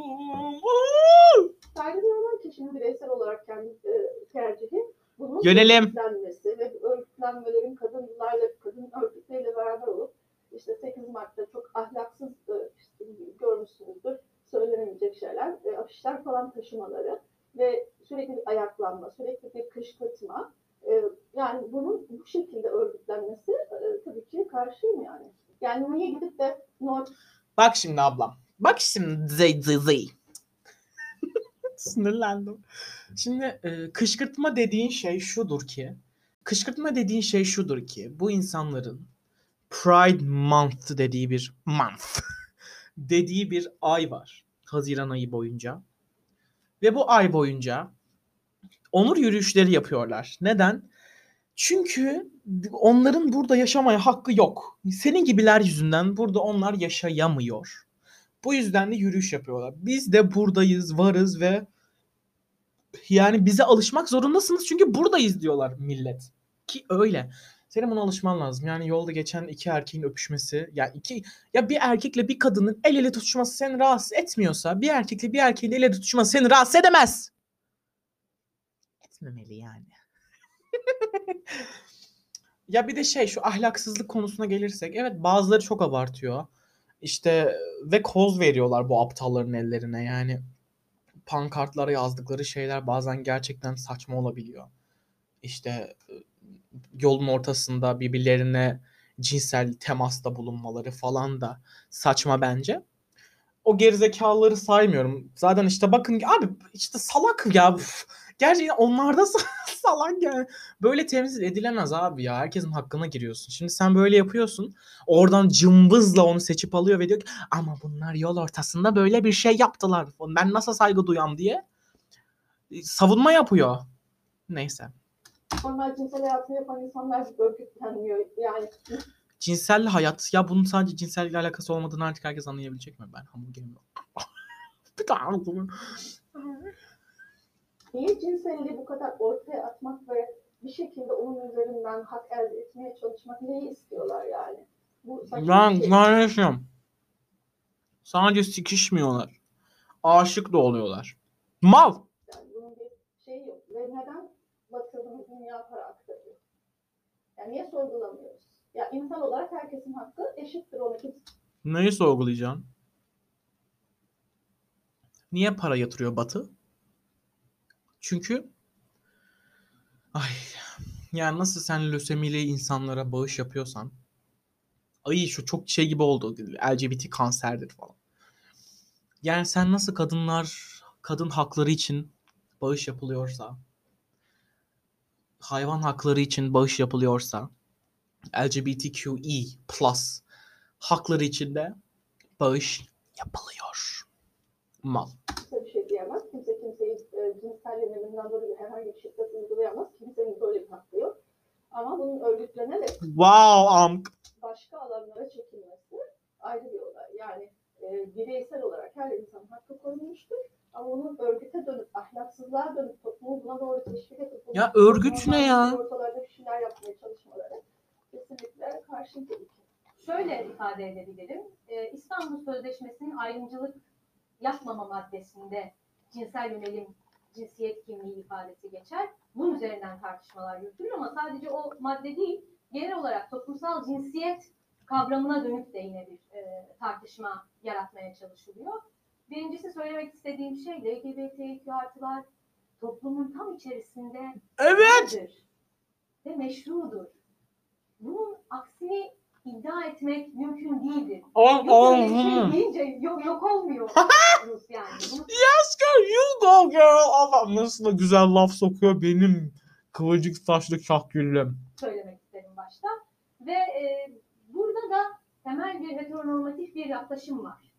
saygı duyulan kişinin bireysel olarak kendi e, tercihi bunun Yönelim. örgütlenmesi ve örgütlenmelerin kadınlarla, kadın örgütleriyle beraber olup işte 8 Mart'ta çok ahlaksız e, işte görmüşsünüzdür söylenemeyecek şeyler, e, afişler falan taşımaları ve sürekli bir ayaklanma, sürekli bir kışkırtma. E, yani bunun bu şekilde örgütlenmesi e, tabii ki karşıyım yani. Yani niye gidip de no, Bak şimdi ablam. Bak şimdi zey zey zey. Sinirlendim. Şimdi e, kışkırtma dediğin şey şudur ki. Kışkırtma dediğin şey şudur ki. Bu insanların Pride Month dediği bir month dediği bir ay var. Haziran ayı boyunca. Ve bu ay boyunca onur yürüyüşleri yapıyorlar. Neden? Çünkü onların burada yaşamaya hakkı yok. Senin gibiler yüzünden burada onlar yaşayamıyor. Bu yüzden de yürüyüş yapıyorlar. Biz de buradayız, varız ve yani bize alışmak zorundasınız çünkü buradayız diyorlar millet. Ki öyle. Senin buna alışman lazım. Yani yolda geçen iki erkeğin öpüşmesi, ya iki ya bir erkekle bir kadının el ele tutuşması seni rahatsız etmiyorsa, bir erkekle bir erkeğin el ele tutuşması seni rahatsız edemez. Etmemeli yani. Ya bir de şey şu ahlaksızlık konusuna gelirsek evet bazıları çok abartıyor. İşte ve koz veriyorlar bu aptalların ellerine yani pankartlara yazdıkları şeyler bazen gerçekten saçma olabiliyor. İşte yolun ortasında birbirlerine cinsel temasta bulunmaları falan da saçma bence. O gerizekalıları saymıyorum. Zaten işte bakın abi işte salak ya. Üf. Gerçekten onlar da salak yani. Böyle temsil edilemez abi ya. Herkesin hakkına giriyorsun. Şimdi sen böyle yapıyorsun. Oradan cımbızla onu seçip alıyor ve diyor ki ama bunlar yol ortasında böyle bir şey yaptılar. Ben nasıl saygı duyam diye e, savunma yapıyor. Neyse. normal cinsel hayatını yapan insanlar örgütlenmiyor. Yani Cinsel hayat ya bunun sadece cinsellikle alakası olmadığını artık herkes anlayabilecek mi? Ben hamburgerim yok. bir daha niye cinselliği bu kadar ortaya atmak ve bir şekilde onun üzerinden hak elde etmeye çalışmak neyi istiyorlar yani? Bu saçma Ben şey. kardeşim. Sadece sikişmiyorlar. Aşık da oluyorlar. Mal. Yani bunun bir şeyi yok. Ve neden batırılmış dünya para aktarıyor? Yani niye sorgulamıyoruz? Ya insan olarak herkesin hakkı eşittir ona kimse Neyi sorgulayacaksın? Niye para yatırıyor Batı? Çünkü ay yani nasıl sen lösemili insanlara bağış yapıyorsan ay şu çok şey gibi oldu LGBT kanserdir falan. Yani sen nasıl kadınlar kadın hakları için bağış yapılıyorsa hayvan hakları için bağış yapılıyorsa LGBTQE plus hakları için de bağış yapılıyor. Mal. bir şey diyemez. Kimse kimseyi herhangi bir şiddet uygulayamaz. Kimsenin böyle bir hakkı yok. Ama bunun örgütlenerek Wow am. başka alanlara çekilmesi ayrı bir olay. Yani e, bireysel olarak her insanın hakkı korunmuştur. Ama onun örgüte dönüp, ahlaksızlığa dönüp toplumu buna doğru teşvik edip... Ya örgüt ne ya? Ortalarda bir şeyler yapmaya çalışmaları kesinlikle karşı değil. Şöyle ifade edebilirim. Ee, İstanbul Sözleşmesi'nin ayrımcılık yapmama maddesinde cinsel yönelim, cinsiyet kimliği ifadesi geçer. Bunun üzerinden tartışmalar yürütülür ama sadece o madde değil, genel olarak toplumsal cinsiyet kavramına dönük de yine bir e, tartışma yaratmaya çalışılıyor. Birincisi söylemek istediğim şey LGBTİ artılar toplumun tam içerisinde Evet. ve meşrudur. Bunun aksini iddia etmek mümkün öyle bir al. şey deyince yok, yok olmuyor. yani. Bunu Yes girl you go girl. Allah nasıl da güzel laf sokuyor benim kıvırcık saçlı kahküllüm. söylemek isterim başta. Ve e, burada da temel bir heteronormatif bir yaklaşım var.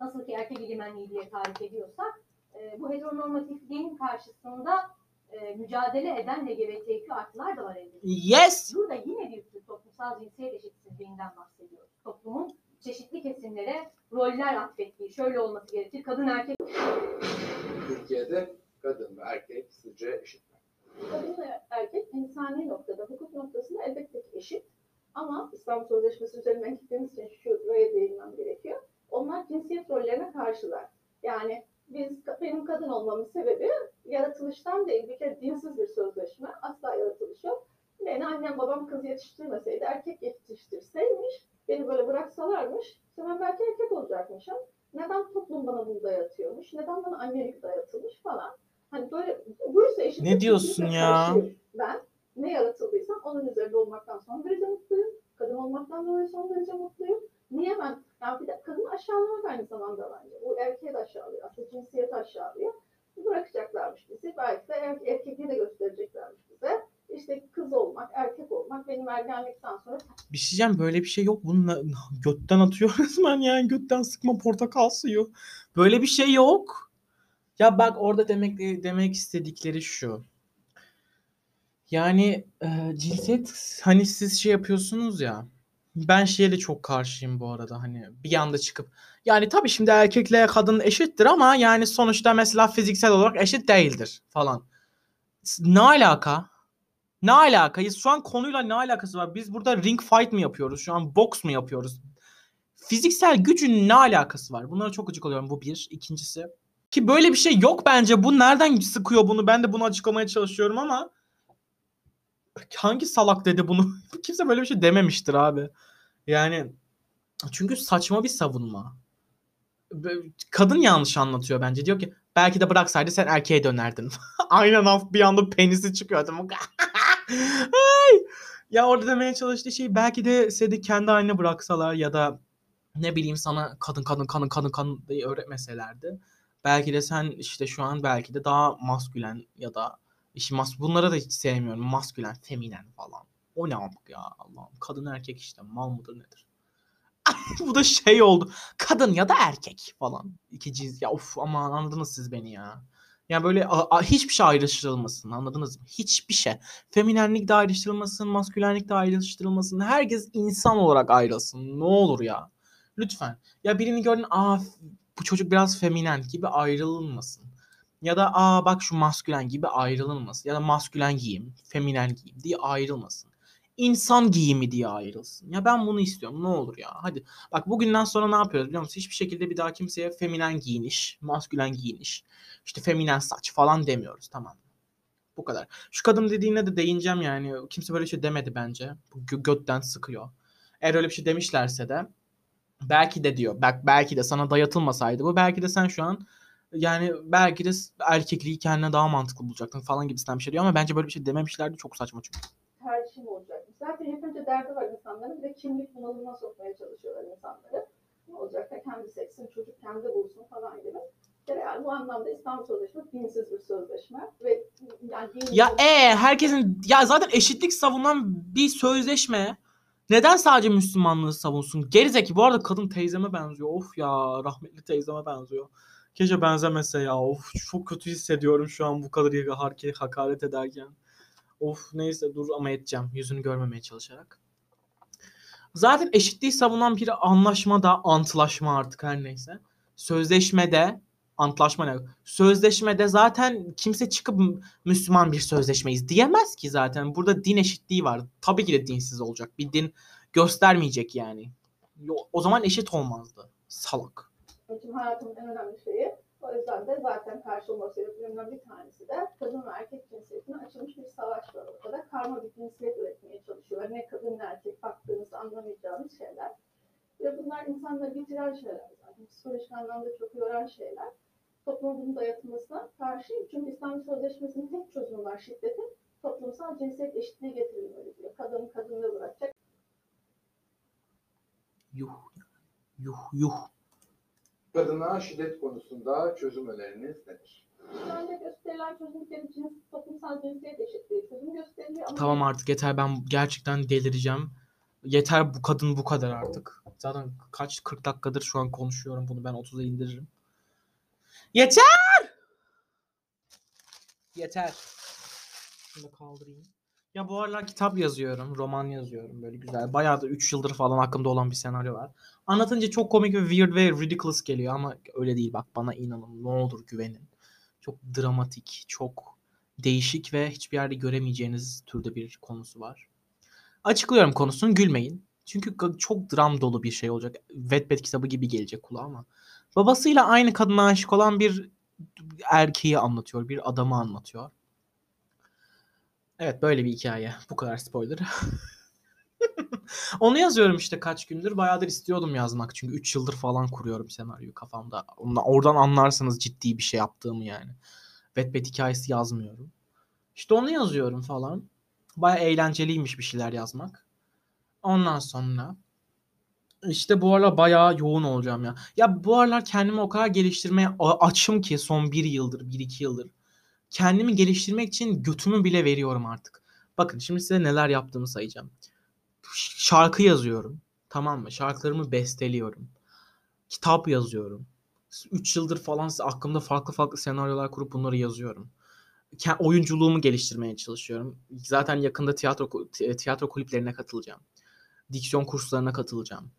Nasıl ki erkek egemenliği diye tarif ediyorsak, e, bu heteronormatifliğin karşısında e, mücadele eden LGBTQ artılar da var elbette. Yes. Burada yine bir tür toplumsal cinsiyet eşitsizliğinden bahsediyoruz. Toplumun çeşitli kesimlere roller atfettiği, şöyle olması gerekir, kadın erkek Türkiye'de kadın ve erkek sizce eşit mi? Kadın ve erkek insani noktada, hukuk noktasında elbette ki eşit. Ama İstanbul Sözleşmesi üzerinden gittiğimiz için şuraya değinmem gerekiyor. Onlar cinsiyet rollerine karşılar. Yani biz, benim kadın olmamın sebebi yaratılıştan değil, bir kere dinsiz bir sözleşme. Asla yaratılış yok. Beni annem babam kız yetiştirmeseydi, erkek yetiştirseymiş, beni böyle bıraksalarmış, işte ben belki erkek olacakmışım. Neden toplum bana bunu dayatıyormuş? Neden bana annelik dayatılmış falan. Hani böyle buysa eşit. Ne diyorsun ya? Ben ne yaratıldıysam onun üzerinde olmaktan son derece mutluyum. Kadın olmaktan dolayı son derece mutluyum. Niye ben? Ya bir de kadını aşağılamak aynı zamanda bence. Bu erkeği de aşağılıyor. Aslında cinsiyeti aşağılıyor. Bırakacaklarmış bizi. Belki de er, erkekliği de göstereceklermiş bize. İşte kız olmak, erkek olmak benim ergenlikten sonra Bir şey diyeceğim böyle bir şey yok. Bununla götten atıyor resmen yani. Götten sıkma portakal suyu. Böyle bir şey yok. Ya bak orada demek demek istedikleri şu. Yani e, cinsiyet hani siz şey yapıyorsunuz ya. Ben şeye de çok karşıyım bu arada hani bir anda çıkıp yani tabii şimdi erkekle kadın eşittir ama yani sonuçta mesela fiziksel olarak eşit değildir falan. Ne alaka? Ne alaka? Şu an konuyla ne alakası var? Biz burada ring fight mi yapıyoruz? Şu an boks mu yapıyoruz? Fiziksel gücün ne alakası var? Bunlara çok gıcık oluyorum. Bu bir. İkincisi. Ki böyle bir şey yok bence. Bu nereden sıkıyor bunu? Ben de bunu açıklamaya çalışıyorum ama hangi salak dedi bunu? Kimse böyle bir şey dememiştir abi. Yani çünkü saçma bir savunma. Kadın yanlış anlatıyor bence. Diyor ki belki de bıraksaydı sen erkeğe dönerdin. Aynen af bir anda penisi çıkıyor. Ay! ya orada demeye çalıştığı şey belki de seni kendi haline bıraksalar ya da ne bileyim sana kadın kadın kadın kadın kadın diye öğretmeselerdi. Belki de sen işte şu an belki de daha maskülen ya da işte mas bunları da hiç sevmiyorum. Maskülen, feminen falan. O ne yapık ya Allah'ım. Kadın erkek işte mal mıdır nedir? Bu da şey oldu. Kadın ya da erkek falan. İki cins. Ya of aman anladınız siz beni ya. Yani böyle a, a, hiçbir şey ayrıştırılmasın anladınız mı? Hiçbir şey. Feminenlik de ayrıştırılmasın, maskülenlik de ayrıştırılmasın. Herkes insan olarak ayrılsın. Ne olur ya. Lütfen. Ya birini gördün aa bu çocuk biraz feminen gibi ayrılmasın. Ya da aa bak şu maskülen gibi ayrılmasın. Ya da maskülen giyim, feminen giyim diye ayrılmasın. İnsan giyimi diye ayrılsın. Ya ben bunu istiyorum. Ne olur ya. Hadi. Bak bugünden sonra ne yapıyoruz biliyor musun? Hiçbir şekilde bir daha kimseye feminen giyiniş, maskülen giyiniş, işte feminen saç falan demiyoruz. Tamam. Bu kadar. Şu kadın dediğine de değineceğim yani. Kimse böyle şey demedi bence. Gö- götten sıkıyor. Eğer öyle bir şey demişlerse de belki de diyor. Bak belki de sana dayatılmasaydı bu. Belki de sen şu an yani belki de erkekliği kendine daha mantıklı bulacaktın falan gibisinden bir şey diyor ama bence böyle bir şey dememişlerdi. Çok saçma çünkü. tercihim olacak. Zaten yeterince derdi var insanların ve kimlik bunalımına sokmaya çalışıyorlar insanları. Ne olacak da kendi seksin, çocuk kendi bulsun falan gibi. Yani bu anlamda İstanbul Sözleşmesi dinsiz bir sözleşme ve yani Ya e herkesin ya zaten eşitlik savunan bir sözleşme neden sadece Müslümanlığı savunsun? Gerizeki bu arada kadın teyzeme benziyor. Of ya rahmetli teyzeme benziyor. Keşke benzemese ya. Of çok kötü hissediyorum şu an bu kadar hareket hakaret ederken. Of neyse dur ama edeceğim. Yüzünü görmemeye çalışarak. Zaten eşitliği savunan bir anlaşmada, antlaşma artık her neyse. Sözleşmede, antlaşma ne? Sözleşmede zaten kimse çıkıp Müslüman bir sözleşmeyiz diyemez ki zaten. Burada din eşitliği var. Tabii ki de dinsiz olacak. Bir din göstermeyecek yani. O zaman eşit olmazdı. Salak. Benim hayatımın en önemli şeyi. O yüzden de zaten karşı olma sebeplerinden bir tanesi de kadın ve erkek cinsiyetine açılmış bir savaş var ortada. Karma bir cinsiyet üretmeye çalışıyor. Ne kadın ne erkek baktığınızda anlamayacağınız şeyler. Ve bunlar insanları bitiren şeyler zaten. Psikolojik anlamda çok yoran şeyler. Toplumun bunu dayatılmasına karşıyım. Çünkü İslam Sözleşmesi'nin tek çözümü var şiddetin. Toplumsal cinsiyet eşitliği getirilmeli diyor. Kadın kadını bırakacak. Yuh. Yuh yuh. Kadına şiddet konusunda çözüm öneriniz nedir? Bence gösterilen çözümleri cins, toplumsal cinsiyet eşitliği çözüm gösteriliyor. Ama Tamam artık yeter ben gerçekten delireceğim. Yeter bu kadın bu kadar artık. Zaten kaç 40 dakikadır şu an konuşuyorum bunu ben 30'a indiririm. Yeter! Yeter. Şunu da kaldırayım. Ya bu aralar kitap yazıyorum, roman yazıyorum böyle güzel. Bayağı da 3 yıldır falan aklımda olan bir senaryo var. Anlatınca çok komik ve weird ve ridiculous geliyor ama öyle değil bak bana inanın ne olur güvenin. Çok dramatik, çok değişik ve hiçbir yerde göremeyeceğiniz türde bir konusu var. Açıklıyorum konusunu gülmeyin. Çünkü çok dram dolu bir şey olacak. Wattpad kitabı gibi gelecek kulağa ama. Babasıyla aynı kadına aşık olan bir erkeği anlatıyor. Bir adamı anlatıyor. Evet böyle bir hikaye. Bu kadar spoiler. Onu yazıyorum işte kaç gündür. Bayağıdır istiyordum yazmak. Çünkü 3 yıldır falan kuruyorum senaryoyu kafamda. Oradan anlarsınız ciddi bir şey yaptığımı yani. Wattpad hikayesi yazmıyorum. İşte onu yazıyorum falan. Baya eğlenceliymiş bir şeyler yazmak. Ondan sonra işte bu aralar bayağı yoğun olacağım ya. Ya bu aralar kendimi o kadar geliştirmeye açım ki son bir yıldır, bir iki yıldır. Kendimi geliştirmek için götümü bile veriyorum artık. Bakın şimdi size neler yaptığımı sayacağım. Şarkı yazıyorum. Tamam mı? Şarkılarımı besteliyorum. Kitap yazıyorum. 3 yıldır falan aklımda farklı farklı senaryolar kurup bunları yazıyorum oyunculuğumu geliştirmeye çalışıyorum. Zaten yakında tiyatro tiyatro kulüplerine katılacağım. Diksiyon kurslarına katılacağım.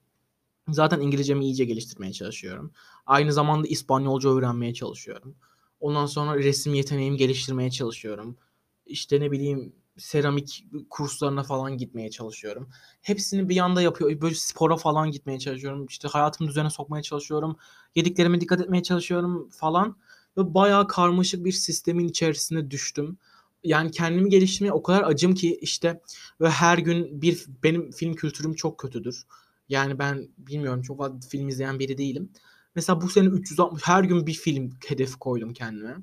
Zaten İngilizcemi iyice geliştirmeye çalışıyorum. Aynı zamanda İspanyolca öğrenmeye çalışıyorum. Ondan sonra resim yeteneğimi geliştirmeye çalışıyorum. İşte ne bileyim seramik kurslarına falan gitmeye çalışıyorum. Hepsini bir yanda yapıyor. Böyle spora falan gitmeye çalışıyorum. İşte hayatımı düzene sokmaya çalışıyorum. Yediklerime dikkat etmeye çalışıyorum falan ve bayağı karmaşık bir sistemin içerisine düştüm. Yani kendimi geliştirmeye o kadar acım ki işte ve her gün bir benim film kültürüm çok kötüdür. Yani ben bilmiyorum çok fazla film izleyen biri değilim. Mesela bu sene 360 her gün bir film hedefi koydum kendime.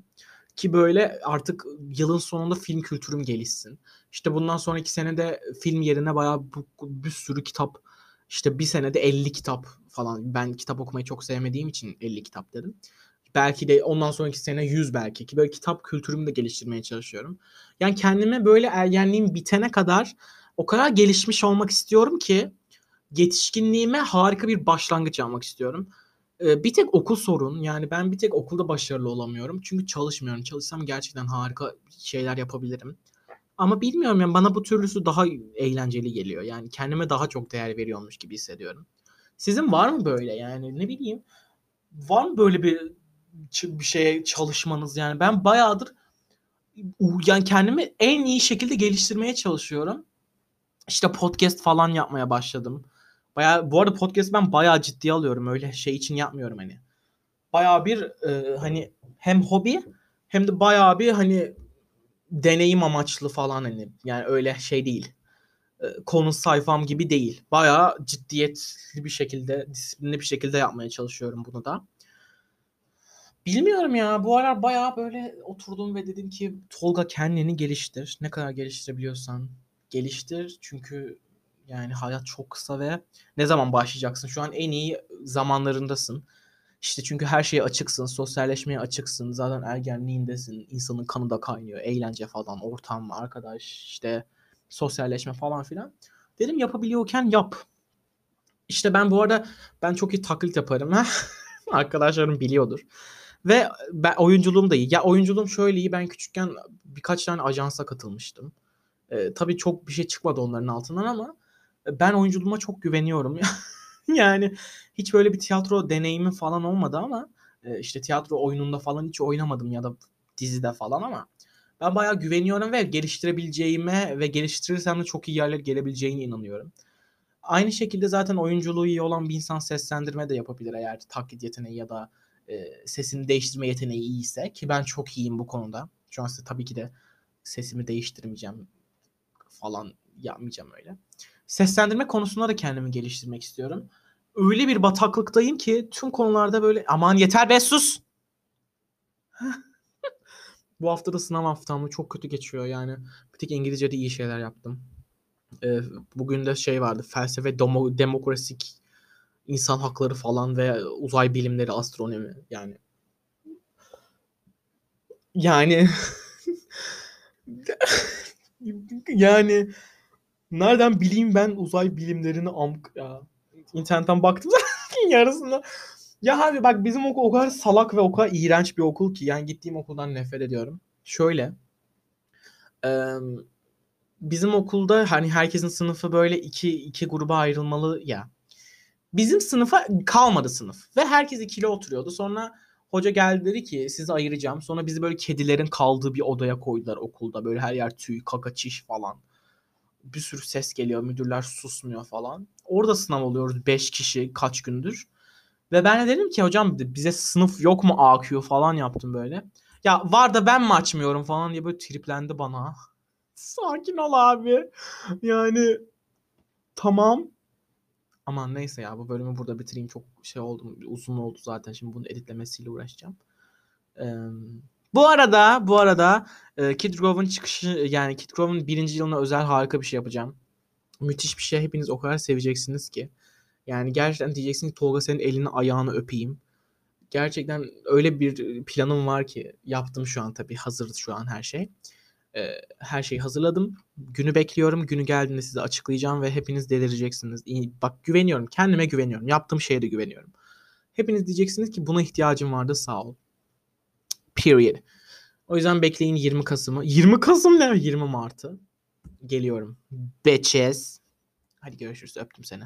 Ki böyle artık yılın sonunda film kültürüm gelişsin. İşte bundan sonraki senede film yerine bayağı bu- bir sürü kitap işte bir senede 50 kitap falan. Ben kitap okumayı çok sevmediğim için 50 kitap dedim. Belki de ondan sonraki sene 100 belki ki böyle kitap kültürümü de geliştirmeye çalışıyorum. Yani kendime böyle ergenliğim bitene kadar o kadar gelişmiş olmak istiyorum ki yetişkinliğime harika bir başlangıç yapmak istiyorum. Bir tek okul sorun. Yani ben bir tek okulda başarılı olamıyorum. Çünkü çalışmıyorum. Çalışsam gerçekten harika şeyler yapabilirim. Ama bilmiyorum yani bana bu türlüsü daha eğlenceli geliyor. Yani kendime daha çok değer veriyormuş gibi hissediyorum. Sizin var mı böyle yani ne bileyim var mı böyle bir bir şeye çalışmanız yani ben bayağıdır yani kendimi en iyi şekilde geliştirmeye çalışıyorum. İşte podcast falan yapmaya başladım. Bayağı bu arada podcast ben bayağı ciddiye alıyorum. Öyle şey için yapmıyorum hani. Bayağı bir e, hani hem hobi hem de bayağı bir hani deneyim amaçlı falan hani. Yani öyle şey değil. E, konu sayfam gibi değil. Bayağı ciddiyetli bir şekilde, disiplinli bir şekilde yapmaya çalışıyorum bunu da. Bilmiyorum ya. Bu aralar bayağı böyle oturdum ve dedim ki Tolga kendini geliştir. Ne kadar geliştirebiliyorsan geliştir. Çünkü yani hayat çok kısa ve ne zaman başlayacaksın? Şu an en iyi zamanlarındasın. İşte çünkü her şeye açıksın, sosyalleşmeye açıksın. Zaten ergenliğindesin. insanın kanı da kaynıyor. Eğlence falan, ortam, arkadaş, işte sosyalleşme falan filan. Dedim yapabiliyorken yap. İşte ben bu arada ben çok iyi taklit yaparım. Arkadaşlarım biliyordur. Ve ben oyunculuğum da iyi. Ya oyunculuğum şöyle iyi. Ben küçükken birkaç tane ajansa katılmıştım. Ee, tabii çok bir şey çıkmadı onların altından ama ben oyunculuğuma çok güveniyorum. yani hiç böyle bir tiyatro deneyimi falan olmadı ama e, işte tiyatro oyununda falan hiç oynamadım ya da dizide falan ama ben bayağı güveniyorum ve geliştirebileceğime ve geliştirirsem de çok iyi yerlere gelebileceğine inanıyorum. Aynı şekilde zaten oyunculuğu iyi olan bir insan seslendirme de yapabilir eğer taklit yeteneği ya da e, sesini değiştirme yeteneği iyiyse ki ben çok iyiyim bu konuda. Şu an size tabii ki de sesimi değiştirmeyeceğim falan yapmayacağım öyle. Seslendirme konusunda da kendimi geliştirmek istiyorum. Öyle bir bataklıktayım ki tüm konularda böyle aman yeter be sus. bu hafta da sınav haftam çok kötü geçiyor yani. Bir tek İngilizce'de iyi şeyler yaptım. Ee, bugün de şey vardı felsefe, demo, demokrasik insan hakları falan ve uzay bilimleri, astronomi yani. Yani yani nereden bileyim ben uzay bilimlerini amk ya. İnternetten baktım yarısında. Ya abi bak bizim okul o kadar salak ve o kadar iğrenç bir okul ki yani gittiğim okuldan nefret ediyorum. Şöyle eee, bizim okulda hani herkesin sınıfı böyle iki iki gruba ayrılmalı ya. Bizim sınıfa kalmadı sınıf ve herkes ikili oturuyordu. Sonra hoca geldi dedi ki sizi ayıracağım. Sonra bizi böyle kedilerin kaldığı bir odaya koydular okulda. Böyle her yer tüy, kaka, çiş falan. Bir sürü ses geliyor. Müdürler susmuyor falan. Orada sınav oluyoruz 5 kişi kaç gündür. Ve ben de dedim ki hocam bize sınıf yok mu AQ falan yaptım böyle. Ya var da ben mi açmıyorum falan diye böyle triplendi bana. Sakin ol abi. Yani tamam. Aman neyse ya bu bölümü burada bitireyim. Çok şey oldu. Uzun oldu zaten. Şimdi bunu editlemesiyle uğraşacağım. Ee, bu arada bu arada e, Kid Grove'un çıkışı yani Kid Grove'un birinci yılına özel harika bir şey yapacağım. Müthiş bir şey. Hepiniz o kadar seveceksiniz ki. Yani gerçekten diyeceksin ki Tolga senin elini ayağını öpeyim. Gerçekten öyle bir planım var ki yaptım şu an tabii hazır şu an her şey. Ee, her şeyi hazırladım. Günü bekliyorum. Günü geldiğinde size açıklayacağım ve hepiniz delireceksiniz. İyi, bak güveniyorum. Kendime güveniyorum. Yaptığım şeye de güveniyorum. Hepiniz diyeceksiniz ki buna ihtiyacım vardı sağ ol. Period. O yüzden bekleyin 20 Kasım'ı. 20 Kasım ne? 20 Mart'ı. Geliyorum. Bitches. Hadi görüşürüz. Öptüm seni.